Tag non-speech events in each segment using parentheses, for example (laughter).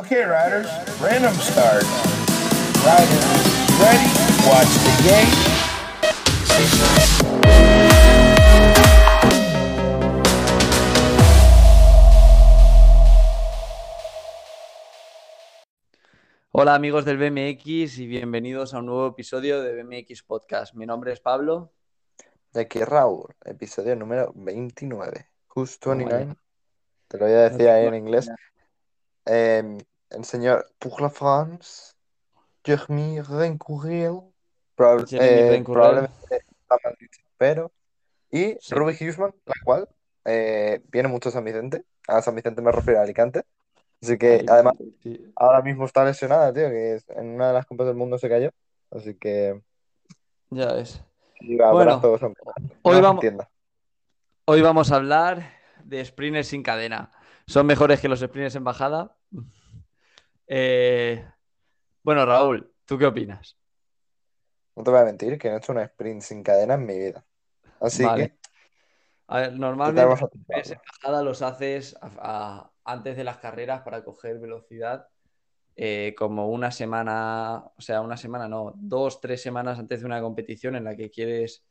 Okay, riders, random start. Riders, ready? Watch the game. Hola amigos del BMX y bienvenidos a un nuevo episodio de BMX Podcast. Mi nombre es Pablo. De aquí Raúl, episodio número 29. Who's Toma 29? Te lo voy a decir ahí en inglés. Eh, el señor Pour la France, Jeremy proba- eh, Rencourel. probablemente pero. Y Sí. Ruby Hughesman, la cual eh, viene mucho a San Vicente. A San Vicente me refiero a Alicante. Así que además Sí. ahora mismo está lesionada, tío, que en una de las copas del mundo se cayó. Así que. Ya ves. Bueno, hoy no vamos-. Hoy vamos a hablar de sprinters sin cadena. ¿Son mejores que los sprinters en bajada? Eh, Bueno, Raúl, ¿tú qué opinas? No te voy a mentir que no he hecho una sprint sin cadena en mi vida. Así Vale. que A ver, ¿qué tal normalmente a los haces a- a- antes de las carreras para coger velocidad eh, como una semana, o sea, una semana no, dos, tres semanas antes de una competición en la que quieres,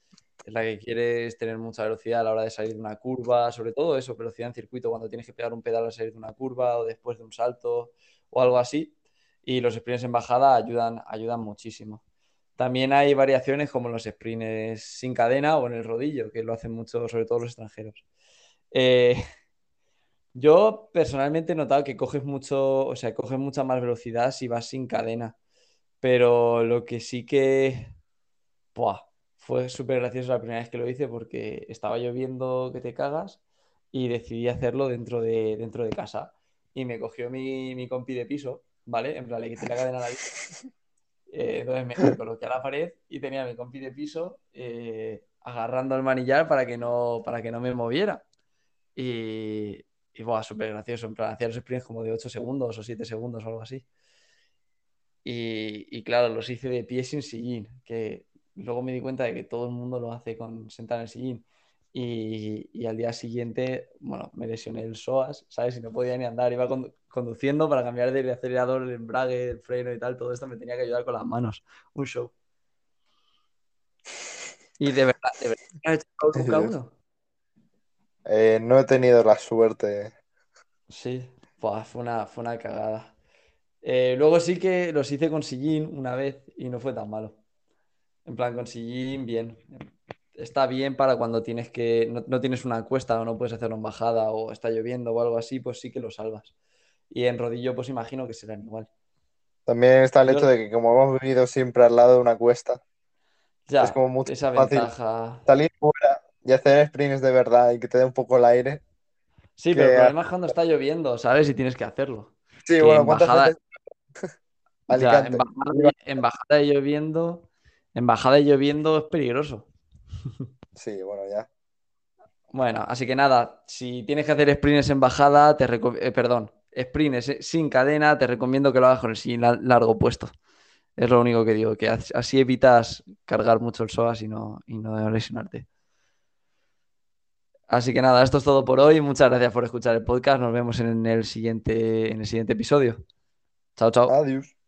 en la que quieres tener mucha velocidad a la hora de salir de una curva, sobre todo eso, velocidad en circuito, cuando tienes que pegar un pedal al salir de una curva o después de un salto o algo así. Y los sprints en bajada ayudan, ayudan muchísimo. También hay variaciones como los sprints sin cadena o en el rodillo, que lo hacen mucho, sobre todo los extranjeros. Eh, (laughs) yo personalmente he notado que coges mucho, o sea, coges mucha más velocidad si vas sin cadena. Pero lo que sí que fue súper gracioso la primera vez que lo hice porque estaba lloviendo que te cagas y decidí hacerlo dentro de, dentro de casa. Y me cogió mi, mi compi de piso, ¿vale? En plan, le quité la cadena a la bici. Eh, entonces me, coloqué a la pared y tenía a mi compi de piso eh, agarrando el manillar para que no, para que no me moviera. Y, y buah, súper gracioso. En plan, hacía los sprints como de 8 segundos o 7 segundos o algo así. Y, y claro, los hice de pie sin sillín, que luego me di cuenta de que todo el mundo lo hace con sentar en el sillín. Y, y al día siguiente, bueno, me lesioné el psoas, ¿sabes? Y no podía ni andar. Iba condu- conduciendo para cambiar del acelerador, el embrague, el freno y tal. Todo esto me tenía que ayudar con las manos. Un show. Y de verdad, de verdad, ¿has hecho un K1? Eh, no he tenido la suerte. Sí, Buah, fue una, fue una cagada. Eh, luego sí que los hice con sillín una vez y no fue tan malo. En plan, con sillín, bien. Está bien para cuando tienes que, no, no tienes una cuesta o no puedes hacerlo en bajada o está lloviendo o algo así, pues sí que lo salvas. Y en rodillo, pues imagino que serán igual. También está el hecho de que como hemos vivido siempre al lado de una cuesta, Ya, Es como mucho esa fácil. ventaja. salir fuera y hacer sprints de verdad y que te dé un poco el aire. Sí, pero el problema es cuando está lloviendo, ¿sabes? Y tienes que hacerlo. Sí, Que bueno, en ¿cuántas bajada- veces? (laughs) Alicante. lloviendo, en bajada y lloviendo es peligroso. Sí, bueno, ya. Bueno, así que nada, si tienes que hacer sprints en bajada, te eh, perdón, sprints eh, sin cadena, te recomiendo que lo hagas con el la- largo puesto. Es lo único que digo, que as- así evitas cargar mucho el psoas y no, y no lesionarte. Así que nada, esto es todo por hoy. Muchas gracias por escuchar el podcast. Nos vemos en el siguiente, en el siguiente episodio. Chao, chao. Adiós.